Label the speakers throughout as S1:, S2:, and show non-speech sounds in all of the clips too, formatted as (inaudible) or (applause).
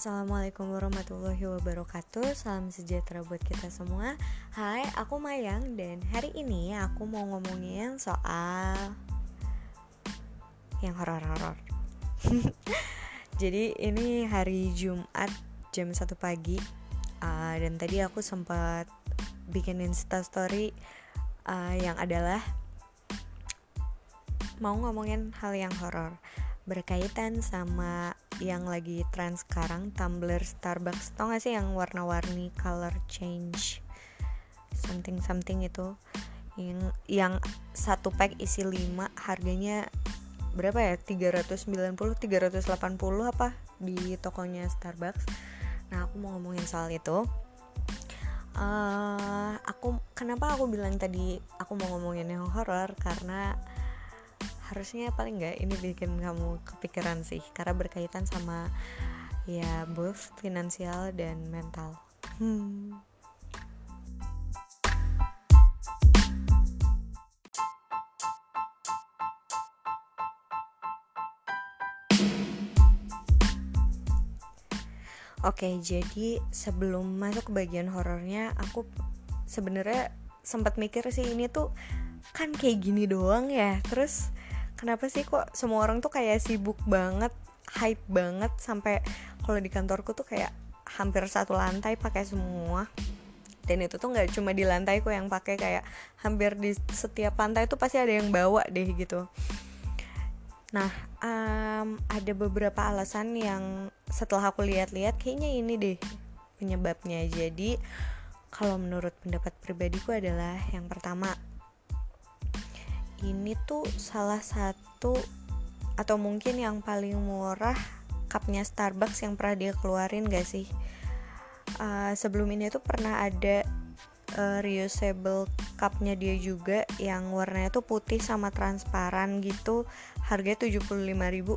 S1: Assalamualaikum warahmatullahi wabarakatuh. Salam sejahtera buat kita semua. Hai, aku Mayang Dan hari ini aku mau ngomongin soal Yang horor-horor. (laughs) Jadi ini hari Jumat Jam 1 pagi. Uh, Dan tadi aku sempat Bikin instastory uh, Yang adalah Mau ngomongin hal yang horor Berkaitan sama yang lagi tren sekarang tumbler Starbucks tau gak sih yang warna-warni color change? Something something itu. Yang yang satu pack isi 5 harganya berapa ya? 390 380 apa di tokonya Starbucks. Nah aku mau ngomongin soal itu. Uh, aku kenapa aku bilang tadi aku mau ngomongin yang horror? Karena harusnya paling nggak ini bikin kamu kepikiran sih karena berkaitan sama ya both finansial dan mental hmm. Oke, jadi sebelum masuk ke bagian horornya, aku sebenarnya sempat mikir sih ini tuh kan kayak gini doang ya. Terus kenapa sih kok semua orang tuh kayak sibuk banget hype banget sampai kalau di kantorku tuh kayak hampir satu lantai pakai semua. Dan itu tuh nggak cuma di lantai kok yang pakai kayak hampir di setiap lantai tuh pasti ada yang bawa deh gitu. Nah um, ada beberapa alasan yang setelah aku lihat-lihat kayaknya ini deh penyebabnya. Jadi kalau menurut pendapat pribadiku adalah yang pertama ini tuh salah satu atau mungkin yang paling murah cupnya Starbucks yang pernah dia keluarin gak sih? Uh, sebelum ini tuh pernah ada uh, reusable cupnya dia juga yang warnanya tuh putih sama transparan gitu harganya 75.000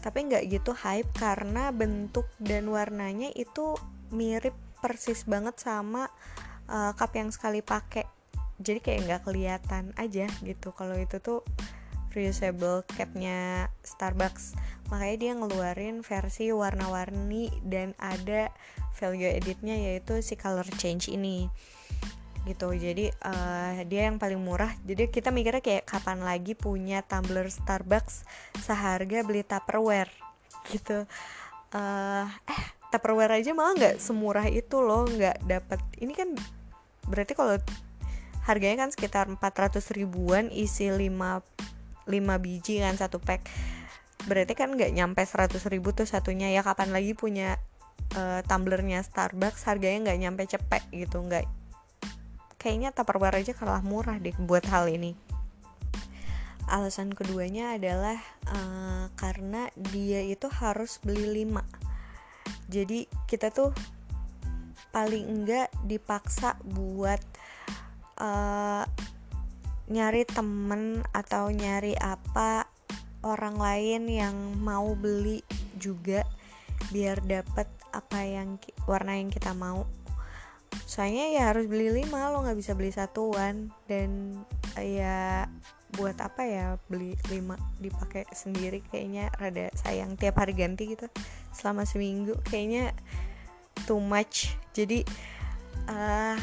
S1: tapi nggak gitu hype karena bentuk dan warnanya itu mirip persis banget sama uh, cup yang sekali pakai jadi kayak nggak kelihatan aja gitu kalau itu tuh reusable capnya Starbucks. Makanya dia ngeluarin versi warna-warni dan ada value editnya yaitu si color change ini. Gitu. Jadi uh, dia yang paling murah. Jadi kita mikirnya kayak kapan lagi punya tumbler Starbucks seharga beli Tupperware. Gitu. Uh, eh Tupperware aja malah nggak semurah itu loh. Nggak dapat ini kan berarti kalau harganya kan sekitar 400 ribuan isi 5 5 biji kan satu pack. Berarti kan nggak nyampe 100 ribu tuh satunya. Ya kapan lagi punya uh, tumblernya Starbucks harganya nggak nyampe cepet gitu. Nggak kayaknya Tupperware aja kalah murah deh buat hal ini. Alasan keduanya adalah uh, karena dia itu harus beli 5 jadi kita tuh paling enggak dipaksa buat uh, nyari temen atau nyari apa orang lain yang mau beli juga biar dapet apa yang warna yang kita mau. Soalnya ya harus beli lima lo nggak bisa beli satuan. Dan ya buat apa ya beli lima dipakai sendiri? Kayaknya rada sayang tiap hari ganti gitu selama seminggu. Kayaknya too much. Jadi uh,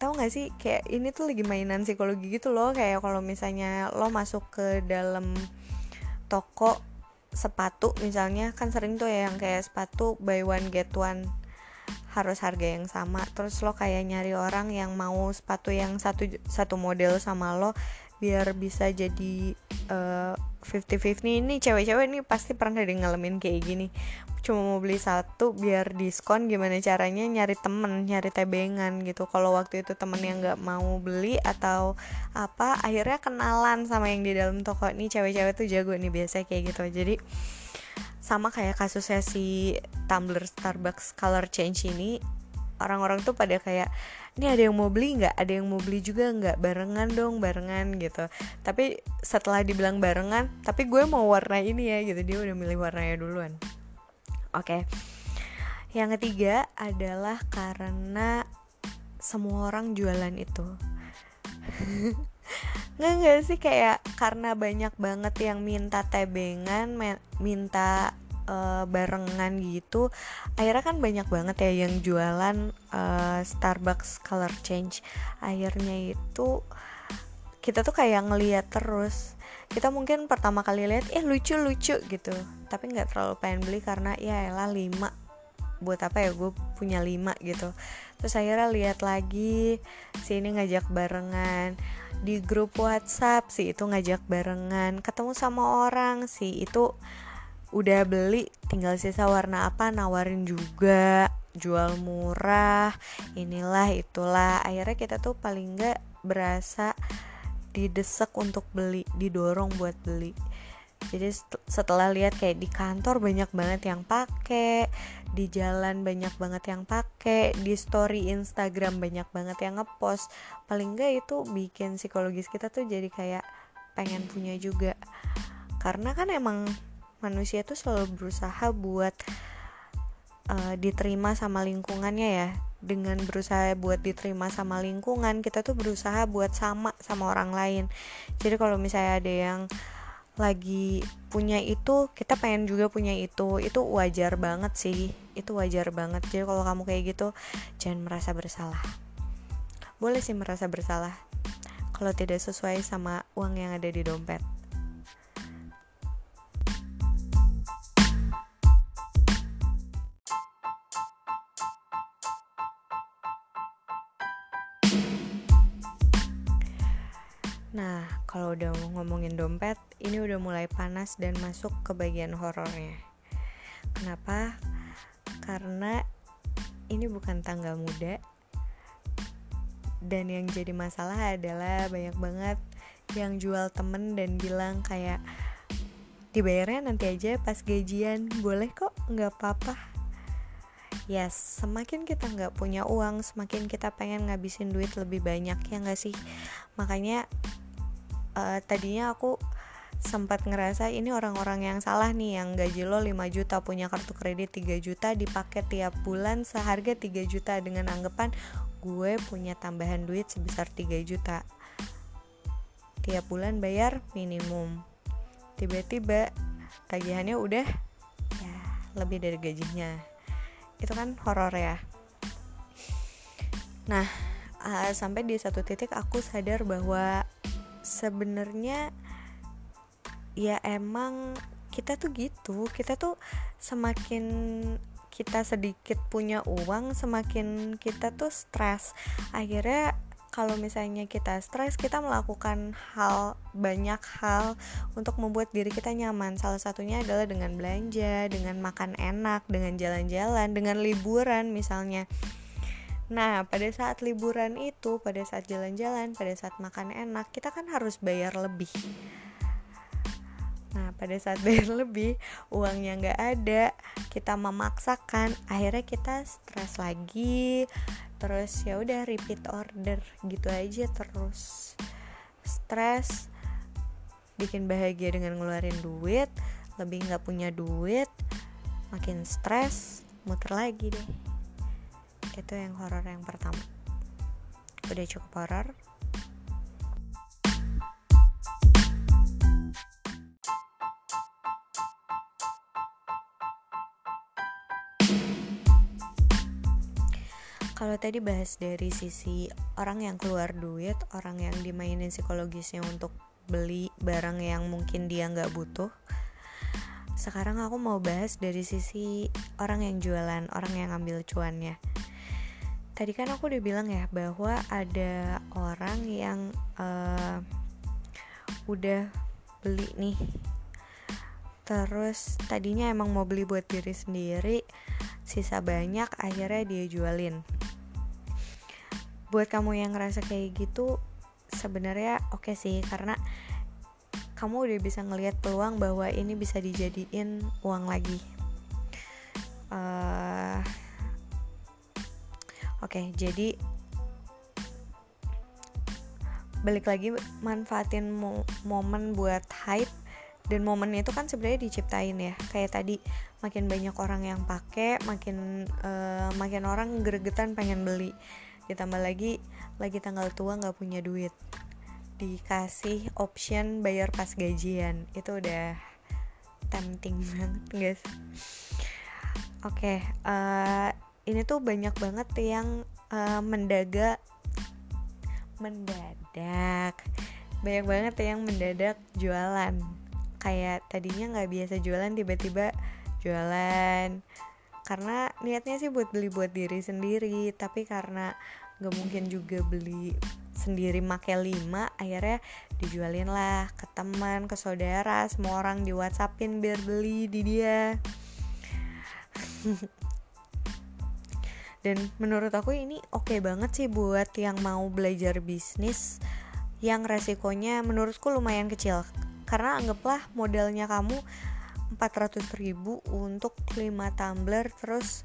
S1: tahu nggak sih kayak ini tuh lagi mainan psikologi gitu loh. Kayak kalau misalnya lo masuk ke dalam toko sepatu misalnya kan sering tuh ya yang kayak sepatu buy one get one harus harga yang sama. Terus lo kayak nyari orang yang mau sepatu yang satu satu model sama lo biar bisa jadi uh, 50-50 ini cewek-cewek ini pasti pernah deh ngalamin kayak gini. Cuma mau beli satu biar diskon gimana caranya nyari temen nyari tebengan gitu. Kalau waktu itu temen yang nggak mau beli atau apa akhirnya kenalan sama yang di dalam toko. Ini cewek-cewek tuh jago nih biasa kayak gitu. Jadi sama kayak kasusnya si tumbler Starbucks color change ini orang-orang tuh pada kayak ini ada yang mau beli nggak? Ada yang mau beli juga nggak? Barengan dong barengan gitu. Tapi setelah dibilang barengan tapi gue mau warna ini ya gitu. Dia udah milih warnanya duluan. Oke. Okay. yang ketiga adalah karena semua orang jualan itu. (laughs) Nggak nggak sih kayak karena banyak banget yang minta tebengan minta uh, barengan gitu akhirnya kan banyak banget ya yang jualan uh, Starbucks color change. Akhirnya itu kita tuh kayak ngeliat terus kita mungkin pertama kali lihat eh lucu lucu gitu. Tapi nggak terlalu pengen beli karena ya elah lima. Buat apa ya gue punya lima gitu. Terus akhirnya lihat lagi si ini ngajak barengan. Di grup WhatsApp si itu ngajak barengan ketemu sama orang si itu udah beli tinggal sisa warna apa nawarin juga jual murah inilah itulah. Akhirnya kita tuh paling nggak berasa didesak untuk beli didorong buat beli. Jadi setelah lihat kayak di kantor banyak banget yang pakai di jalan banyak banget yang pakai di story Instagram banyak banget yang ngepost paling enggak itu bikin psikologis kita tuh jadi kayak pengen punya juga. Karena kan emang manusia tuh selalu berusaha buat uh, diterima sama lingkungannya ya. Dengan berusaha buat diterima sama lingkungan kita tuh berusaha buat sama sama orang lain. Jadi kalau misalnya ada yang lagi punya itu kita pengen juga punya itu. Itu wajar banget sih. Itu wajar banget. Jadi kalau kamu kayak gitu jangan merasa bersalah. Boleh sih merasa bersalah. Kalau tidak sesuai sama uang yang ada di dompet kalau udah ngomongin dompet, ini udah mulai panas dan masuk ke bagian horornya. Kenapa? Karena ini bukan tanggal muda. Dan yang jadi masalah adalah banyak banget yang jual temen dan bilang kayak dibayarnya nanti aja pas gajian, boleh kok, nggak apa-apa. Yes, semakin kita nggak punya uang, semakin kita pengen ngabisin duit lebih banyak ya nggak sih? Makanya uh, tadinya aku sempat ngerasa ini orang-orang yang salah nih yang gaji lo 5 juta punya kartu kredit 3 juta dipakai tiap bulan seharga 3 juta dengan anggapan gue punya tambahan duit sebesar 3 juta. Tiap bulan bayar minimum. Tiba-tiba tagihannya udah ya lebih dari gajinya. Itu kan horor ya. Nah uh, sampai di satu titik aku sadar bahwa sebenarnya ya emang kita tuh gitu. Kita tuh semakin kita sedikit punya uang semakin kita tuh stres. Akhirnya kalau misalnya kita stres kita melakukan hal banyak hal untuk membuat diri kita nyaman. Salah satunya adalah dengan belanja dengan makan enak dengan jalan-jalan dengan liburan misalnya Nah, pada saat liburan itu, pada saat jalan-jalan, pada saat makan enak, kita kan harus bayar lebih. Nah, pada saat (laughs) bayar lebih, uangnya nggak ada, kita memaksakan, akhirnya kita stres lagi, terus ya udah repeat order gitu aja terus. Stres, bikin bahagia dengan ngeluarin duit, lebih nggak punya duit, makin stres, muter lagi deh itu yang horor yang pertama udah cukup horor kalau tadi bahas dari sisi orang yang keluar duit, orang yang dimainin psikologisnya untuk beli barang yang mungkin dia nggak butuh. Sekarang aku mau bahas dari sisi orang yang jualan, orang yang ambil cuannya tadi kan aku udah bilang ya bahwa ada orang yang uh, udah beli nih. Terus tadinya emang mau beli buat diri sendiri sisa banyak akhirnya dia jualin. Buat kamu yang ngerasa kayak gitu sebenarnya oke okay sih karena kamu udah bisa ngelihat peluang bahwa ini bisa dijadiin uang lagi. Uh, Oke, jadi balik lagi manfaatin mo momen buat hype dan momennya itu kan sebenarnya diciptain ya. Kayak tadi makin banyak orang yang pakai makin uh, makin orang gregetan pengen beli. Ditambah lagi lagi tanggal tua nggak punya duit. Dikasih option bayar pas gajian. Itu udah tempting banget guys. Oke okay, uh, ini tuh banyak banget yang uh, mendadak mendadak. Banyak banget yang mendadak jualan. Kayak tadinya nggak biasa jualan tiba-tiba jualan. Karena niatnya sih buat beli buat diri sendiri tapi karena nggak mungkin juga beli sendiri make lima akhirnya dijualin lah ke teman ke saudara semua orang di whatsappin biar beli di dia (laughs) dan menurut aku ini oke okay banget sih buat yang mau belajar bisnis yang resikonya menurutku lumayan kecil. Karena anggaplah modalnya kamu 400 ribu untuk 5 tumbler terus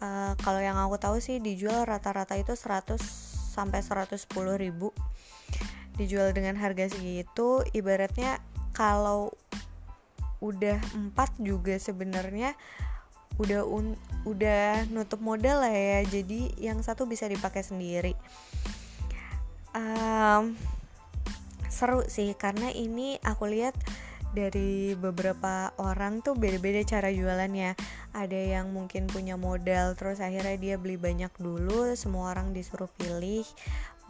S1: uh, kalau yang aku tahu sih dijual rata-rata itu 100 sampai 110 ribu. Dijual dengan harga segitu ibaratnya kalau udah empat juga sebenarnya udah un, udah nutup modal lah ya jadi yang satu bisa dipakai sendiri. Um, seru sih karena ini aku lihat dari beberapa orang tuh beda-beda cara jualannya. Ada yang mungkin punya modal terus akhirnya dia beli banyak dulu semua orang disuruh pilih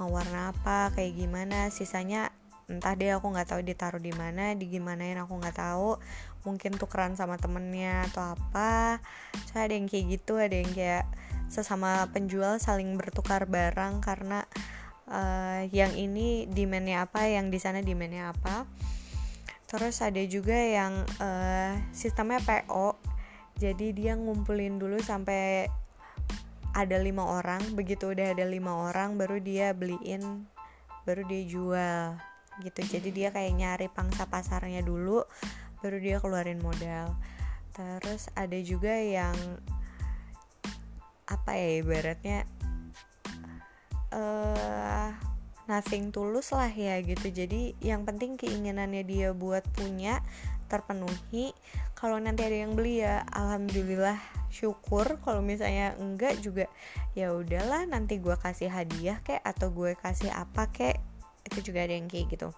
S1: mau warna apa kayak gimana. Sisanya entah deh aku nggak tahu ditaruh di mana di gimanain aku nggak tahu. Mungkin tukeran sama temennya atau apa. So ada yang kayak gitu ada yang kayak sesama penjual saling bertukar barang karena uh, yang ini demandnya apa yang di sana demandnya apa. Terus ada juga yang uh, sistemnya PO jadi dia ngumpulin dulu sampai ada lima orang. Begitu udah ada lima orang baru dia beliin baru dia jual gitu. Jadi dia kayak nyari pangsa pasarnya dulu baru dia keluarin modal. Terus ada juga yang apa ya ibaratnya uh, nothing tulus lah ya gitu. Jadi yang penting keinginannya dia buat punya terpenuhi. Kalau nanti ada yang beli ya alhamdulillah syukur. Kalau misalnya enggak juga ya udahlah nanti gue kasih hadiah kek atau gue kasih apa kek itu juga ada yang kayak gitu.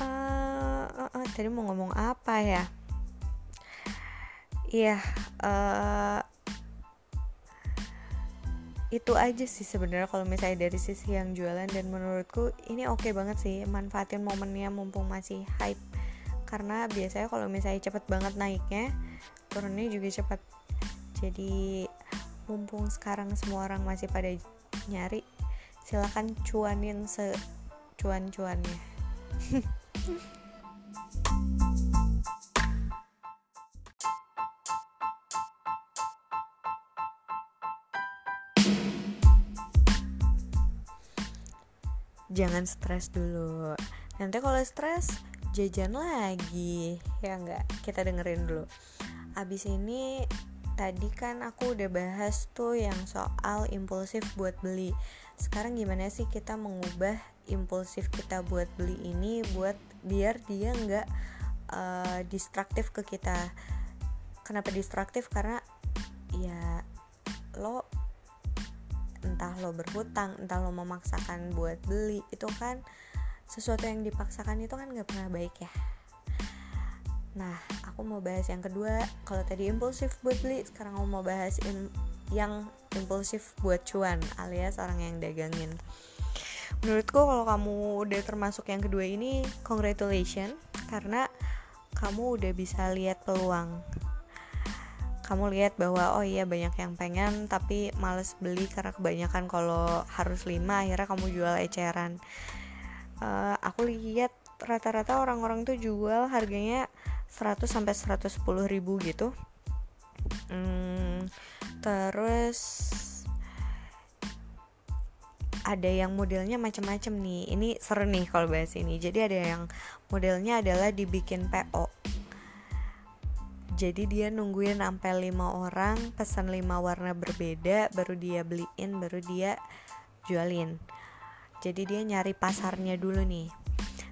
S1: Uh, uh, uh, tadi mau ngomong apa ya? Iya uh, itu aja sih sebenarnya kalau misalnya dari sisi yang jualan. Dan menurutku ini oke okay banget sih manfaatin momennya mumpung masih hype. Karena biasanya kalau misalnya cepet banget naiknya turunnya juga cepet. Jadi mumpung sekarang semua orang masih pada nyari silakan cuanin secuan-cuannya (laughs) jangan stres dulu. Nanti kalau stres jajan lagi. Ya enggak kita dengerin dulu. Abis ini tadi kan aku udah bahas tuh yang soal impulsif buat beli. Sekarang gimana sih kita mengubah impulsif kita buat beli ini buat biar dia nggak uh, distraktif ke kita? Kenapa distraktif? Karena ya lo entah lo berhutang entah lo memaksakan buat beli itu kan sesuatu yang dipaksakan itu kan nggak pernah baik ya nah aku mau bahas yang kedua. Kalau tadi impulsif buat beli sekarang aku mau bahas in, yang impulsif buat cuan alias orang yang dagangin. Menurutku kalau kamu udah termasuk yang kedua ini congratulations karena kamu udah bisa lihat peluang. Kamu lihat bahwa oh iya banyak yang pengen tapi males beli karena kebanyakan kalau harus lima akhirnya kamu jual eceran. Uh, aku lihat rata-rata orang-orang tuh jual harganya 100 sampai 110 ribu gitu. Hmm, terus ada yang modelnya macam-macam nih. Ini seru nih kalau bahas ini. Jadi ada yang modelnya adalah dibikin PO jadi dia nungguin sampai lima orang pesan lima warna berbeda baru dia beliin baru dia jualin. Jadi dia nyari pasarnya dulu nih.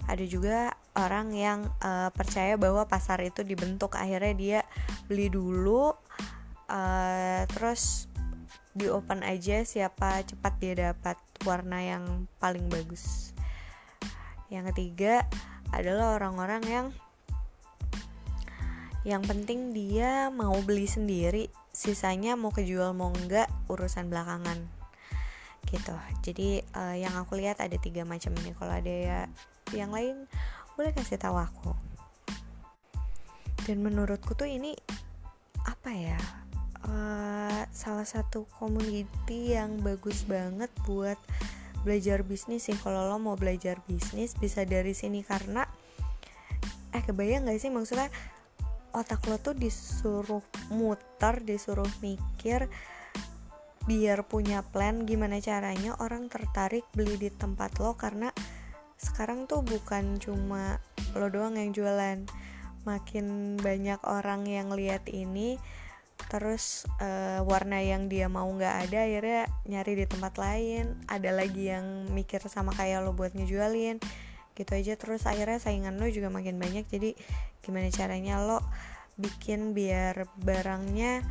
S1: Ada juga orang yang uh, percaya bahwa pasar itu dibentuk. Akhirnya dia beli dulu uh, terus di open aja siapa cepat dia dapat warna yang paling bagus. Yang ketiga adalah orang-orang yang yang penting dia mau beli sendiri sisanya mau kejual mau enggak urusan belakangan. Gitu. Jadi uh, yang aku lihat ada tiga macam ini. Kalau ada ya yang lain boleh kasih tahu aku? Dan menurutku tuh ini apa ya uh, salah satu community yang bagus banget buat belajar bisnis sih. Kalau lo mau belajar bisnis bisa dari sini. Karena eh kebayang gak sih? Maksudnya otak lo tuh disuruh muter disuruh mikir biar punya plan gimana caranya orang tertarik beli di tempat lo. Karena sekarang tuh bukan cuma lo doang yang jualan. Makin banyak orang yang lihat ini terus uh, warna yang dia mau nggak ada akhirnya nyari di tempat lain. Ada lagi yang mikir sama kayak lo buat ngejualin gitu aja. Terus akhirnya saingan lo juga makin banyak. Jadi gimana caranya lo bikin biar barangnya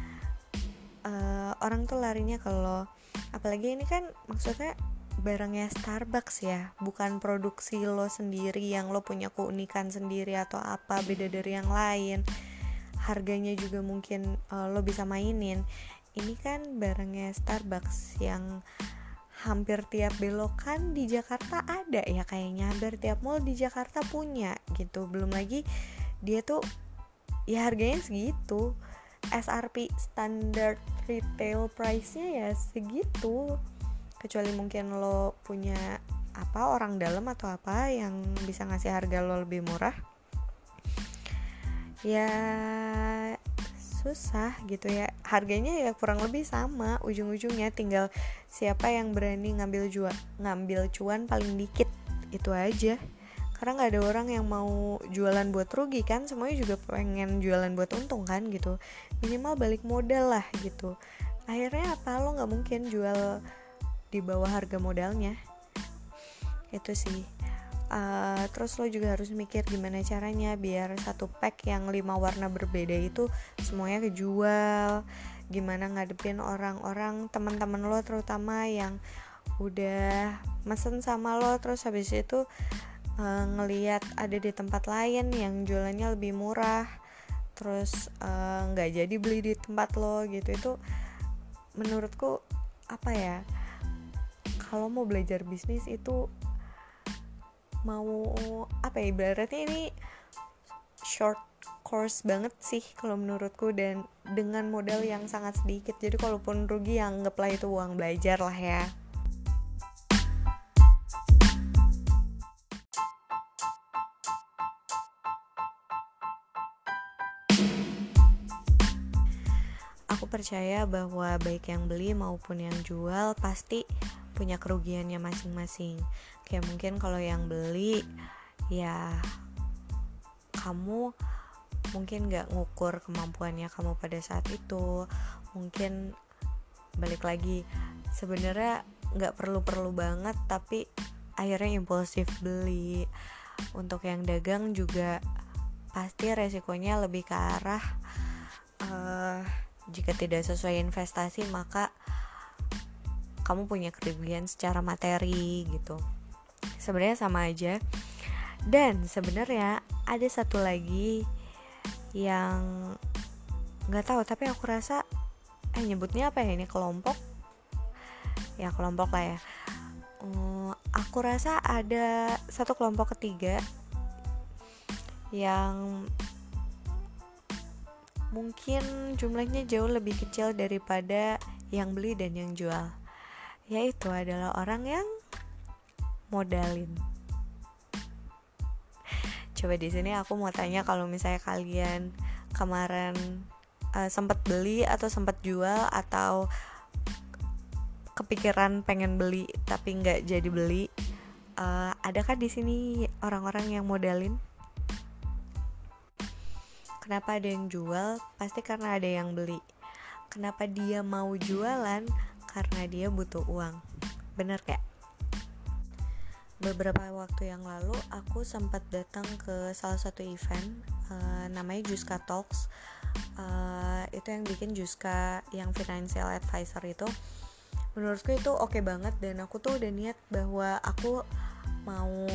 S1: uh, orang tuh larinya kalau apalagi ini kan maksudnya barangnya Starbucks ya. Bukan produksi lo sendiri yang lo punya keunikan sendiri atau apa beda dari yang lain. Harganya juga mungkin uh, lo bisa mainin. Ini kan barangnya Starbucks yang hampir tiap belokan di Jakarta ada ya kayaknya. Hampir tiap mall di Jakarta punya gitu. Belum lagi dia tuh ya harganya segitu. SRP standard retail price-nya ya segitu kecuali mungkin lo punya apa orang dalam atau apa yang bisa ngasih harga lo lebih murah. Ya susah gitu ya. Harganya ya kurang lebih sama ujung-ujungnya tinggal siapa yang berani ngambil jual ngambil cuan paling dikit itu aja. Karena nggak ada orang yang mau jualan buat rugi kan semuanya juga pengen jualan buat untung kan gitu. Minimal balik modal lah gitu. Akhirnya apa? Lo nggak mungkin jual di bawah harga modalnya. Itu sih. Uh, terus lo juga harus mikir gimana caranya biar satu pack yang lima warna berbeda itu semuanya kejual. Gimana ngadepin orang-orang teman-teman lo terutama yang udah mesen sama lo terus habis itu uh, ngeliat ada di tempat lain yang jualannya lebih murah terus eh, nggak uh, jadi beli di tempat lo gitu. Itu menurutku apa ya kalau mau belajar bisnis itu mau apa ya ibaratnya ini short course banget sih kalau menurutku dan dengan modal yang sangat sedikit. Jadi kalaupun rugi yang anggaplah itu uang belajar lah ya. Aku percaya bahwa baik yang beli maupun yang jual pasti punya kerugiannya masing-masing. Kayak mungkin kalau yang beli ya kamu mungkin nggak ngukur kemampuannya kamu pada saat itu. Mungkin balik lagi sebenarnya nggak perlu-perlu banget tapi akhirnya impulsif beli. Untuk yang dagang juga pasti resikonya lebih ke arah uh, jika tidak sesuai investasi maka kamu punya kerugian secara materi gitu. Sebenarnya sama aja. Dan sebenarnya ada satu lagi yang nggak tahu tapi aku rasa eh nyebutnya apa ya ini kelompok? Ya kelompok lah ya. Um, aku rasa ada satu kelompok ketiga yang mungkin jumlahnya jauh lebih kecil daripada yang beli dan yang jual yaitu adalah orang yang modalin. Coba di sini aku mau tanya kalau misalnya kalian kemarin uh, sempat beli atau sempat jual atau kepikiran pengen beli tapi nggak jadi beli, uh, adakah di sini orang-orang yang modalin? Kenapa ada yang jual? Pasti karena ada yang beli. Kenapa dia mau jualan? Karena dia butuh uang. Bener kayak beberapa waktu yang lalu aku sempat datang ke salah satu event uh, namanya Juska Talks. Uh, itu yang bikin Juska yang financial advisor itu menurutku itu oke okay banget. Dan aku tuh udah niat bahwa aku mau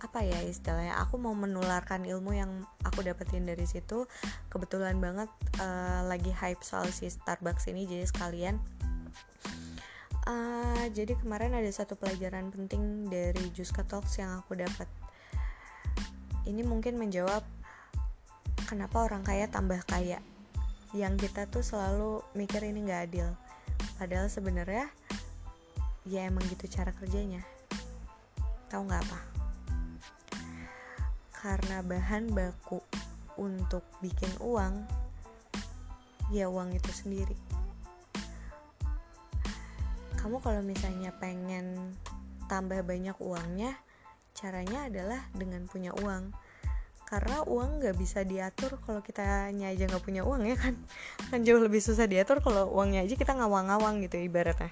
S1: apa ya istilahnya aku mau menularkan ilmu yang aku dapetin dari situ. Kebetulan banget uh, lagi hype soal si Starbucks ini jadi sekalian uh, jadi kemarin ada satu pelajaran penting dari Juska Talks yang aku dapat. Ini mungkin menjawab kenapa orang kaya tambah kaya? Yang kita tuh selalu mikir ini nggak adil. Padahal sebenarnya ya emang gitu cara kerjanya. Tahu nggak apa? Karena bahan baku untuk bikin uang ya uang itu sendiri kamu kalau misalnya pengen tambah banyak uangnya caranya adalah dengan punya uang. Karena uang nggak bisa diatur kalau kita aja nggak punya uang ya kan? Kan jauh lebih susah diatur kalau uangnya aja kita ngawang-ngawang gitu ibaratnya.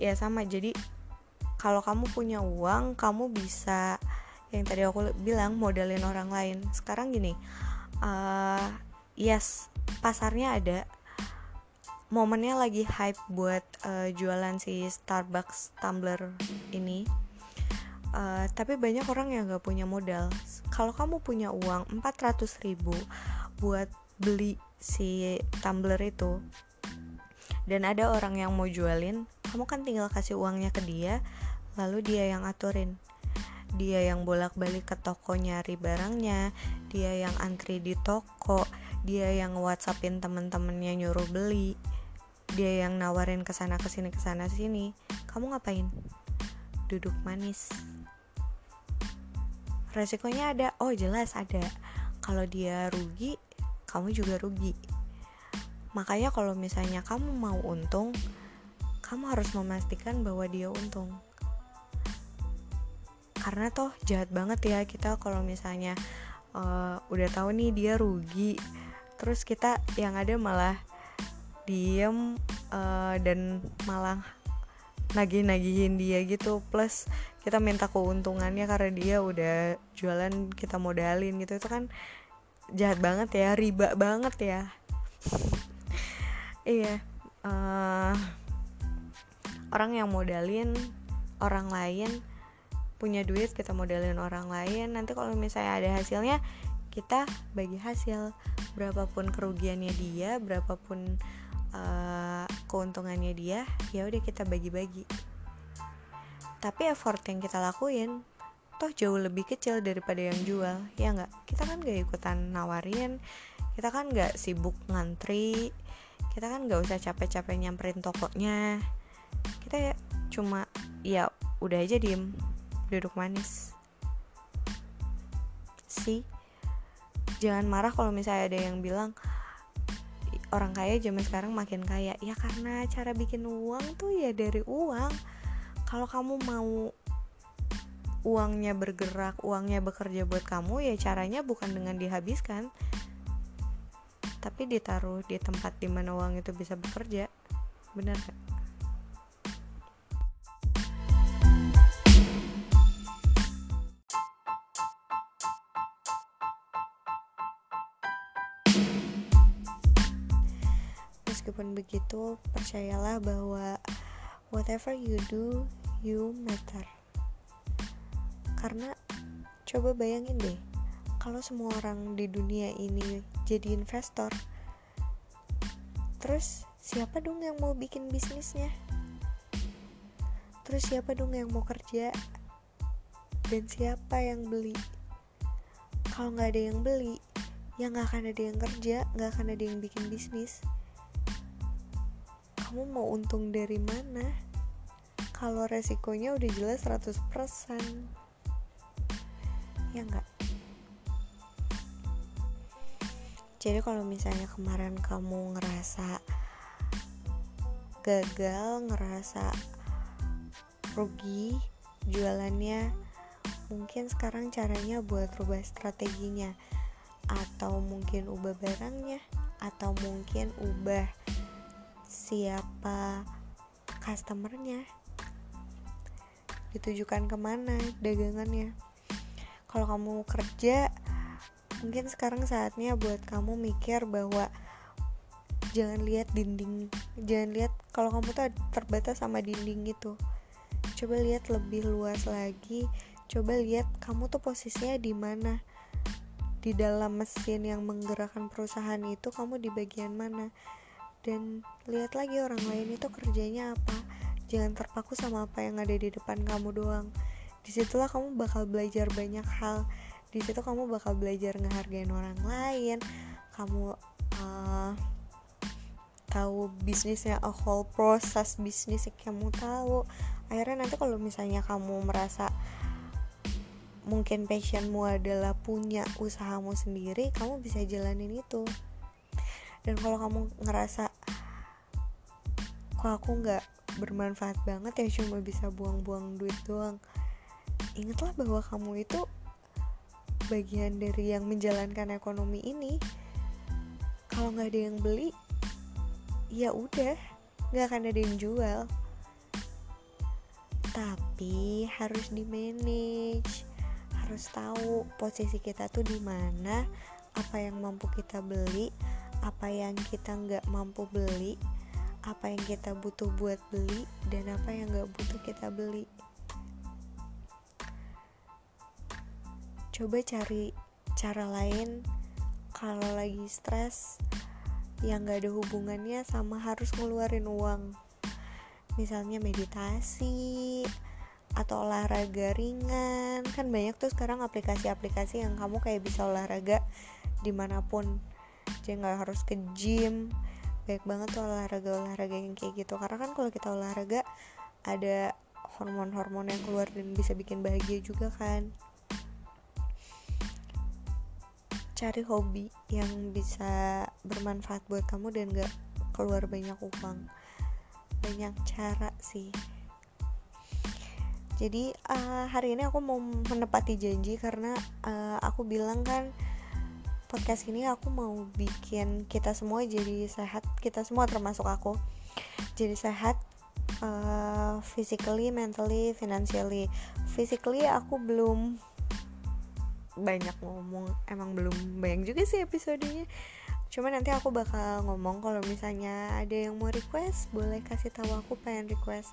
S1: Ya sama. Jadi kalau kamu punya uang kamu bisa yang tadi aku bilang modalin orang lain. Sekarang gini uh, yes pasarnya ada momennya lagi hype buat uh, jualan si Starbucks tumbler ini. Uh, tapi banyak orang yang gak punya modal. Kalau kamu punya uang 400 ribu buat beli si tumbler itu dan ada orang yang mau jualin kamu kan tinggal kasih uangnya ke dia lalu dia yang aturin. Dia yang bolak-balik ke toko nyari barangnya dia yang antri di toko dia yang whatsappin temen-temennya nyuruh beli dia yang nawarin ke sana ke sini ke sana sini kamu ngapain? Duduk manis. Resikonya ada. Oh jelas ada. Kalau dia rugi kamu juga rugi. Makanya kalau misalnya kamu mau untung kamu harus memastikan bahwa dia untung. Karena toh jahat banget ya kita kalau misalnya uh, udah tahu nih dia rugi. Terus kita yang ada malah diem uh, dan malah nagih-nagihin dia gitu. Plus kita minta keuntungannya karena dia udah jualan kita modalin gitu. Itu kan jahat banget ya riba banget ya. (laughs) Iya uh, orang yang modalin orang lain punya duit kita modalin orang lain. Nanti kalau misalnya ada hasilnya kita bagi hasil. Berapapun kerugiannya dia berapapun uh, keuntungannya dia ya udah kita bagi-bagi. Tapi effort yang kita lakuin toh jauh lebih kecil daripada yang jual ya nggak? Kita kan gak ikutan nawarin kita kan nggak sibuk ngantri kita kan nggak usah capek-capek nyamperin tokonya. Kita ya cuma ya udah aja diem duduk manis. Sih jangan marah kalau misalnya ada yang bilang orang kaya zaman sekarang makin kaya. Ya karena cara bikin uang tuh ya dari uang. Kalau kamu mau uangnya bergerak uangnya bekerja buat kamu ya caranya bukan dengan dihabiskan. Tapi ditaruh di tempat di mana uang itu bisa bekerja. Benar gak? Meskipun begitu percayalah bahwa whatever you do you matter. Karena coba bayangin deh kalau semua orang di dunia ini jadi investor terus siapa dong yang mau bikin bisnisnya? Terus siapa dong yang mau kerja? Dan siapa yang beli? Kalau nggak ada yang beli ya nggak akan ada yang kerja nggak akan ada yang bikin bisnis kamu mau untung dari mana? Kalau resikonya udah jelas 100% ya enggak jadi kalau misalnya kemarin kamu ngerasa gagal ngerasa rugi jualannya mungkin sekarang caranya buat rubah strateginya. Atau mungkin ubah barangnya atau mungkin ubah siapa customernya. Ditujukan ke mana dagangannya. Kalau kamu kerja mungkin sekarang saatnya buat kamu mikir bahwa jangan lihat dinding jangan lihat kalau kamu tuh terbatas sama dinding itu. Coba lihat lebih luas lagi coba lihat kamu tuh posisinya di mana. Di dalam mesin yang menggerakkan perusahaan itu kamu di bagian mana dan lihat lagi orang lain itu kerjanya apa. Jangan terpaku sama apa yang ada di depan kamu doang. Di situlah kamu bakal belajar banyak hal. Di situ kamu bakal belajar ngehargain orang lain. Kamu uh, tahu bisnisnya a whole proses bisnis yang kamu tahu. Akhirnya nanti kalau misalnya kamu merasa mungkin passionmu adalah punya usahamu sendiri kamu bisa jalanin itu. Dan kalau kamu ngerasa kok aku nggak bermanfaat banget ya cuma bisa buang-buang duit doang. Ingatlah bahwa kamu itu bagian dari yang menjalankan ekonomi ini. Kalau nggak ada yang beli ya udah nggak akan ada yang jual. Tapi harus di manage harus tahu posisi kita tuh di mana apa yang mampu kita beli apa yang kita nggak mampu beli apa yang kita butuh buat beli dan apa yang nggak butuh kita beli. Coba cari cara lain kalau lagi stres yang nggak ada hubungannya sama harus ngeluarin uang. Misalnya meditasi atau olahraga ringan. Kan banyak tuh sekarang aplikasi-aplikasi yang kamu kayak bisa olahraga di mana pun. Jadi nggak harus ke gym baik banget tuh olahraga-olahraga yang kayak gitu. Karena kan kalau kita olahraga ada hormon-hormon yang keluar dan bisa bikin bahagia juga kan. Cari hobi yang bisa bermanfaat buat kamu dan gak keluar banyak uang. Banyak cara sih. Jadi uh, hari ini aku mau menepati janji karena uh, aku bilang kan podcast ini aku mau bikin kita semua jadi sehat kita semua termasuk aku jadi sehat uh, physically mentally financially. Physically aku belum banyak ngomong emang belum banyak juga sih episodenya. Cuma nanti aku bakal ngomong kalau misalnya ada yang mau request boleh kasih tahu aku pengen request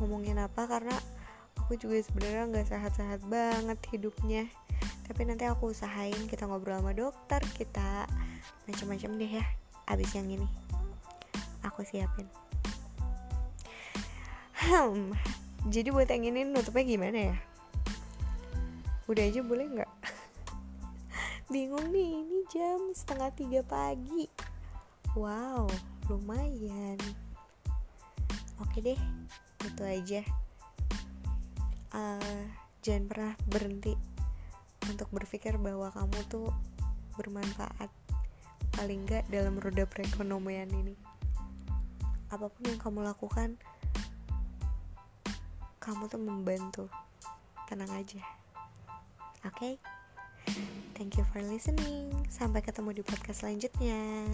S1: ngomongin apa karena aku juga sebenarnya nggak sehat-sehat banget hidupnya. Tapi nanti aku usahain kita ngobrol sama dokter kita macam-macam deh ya abis yang ini. Aku siapin. Hmm jadi buat yang ini nutupnya gimana ya? Udah aja boleh nggak? (laughs) Bingung nih ini jam setengah tiga pagi. Wow lumayan. Oke deh itu aja uh, jangan pernah berhenti untuk berpikir bahwa kamu tuh bermanfaat paling nggak dalam roda perekonomian ini. Apa pun yang kamu lakukan kamu tuh membantu. Tenang aja. Oke? Okay? thank you for listening. Sampai ketemu di podcast selanjutnya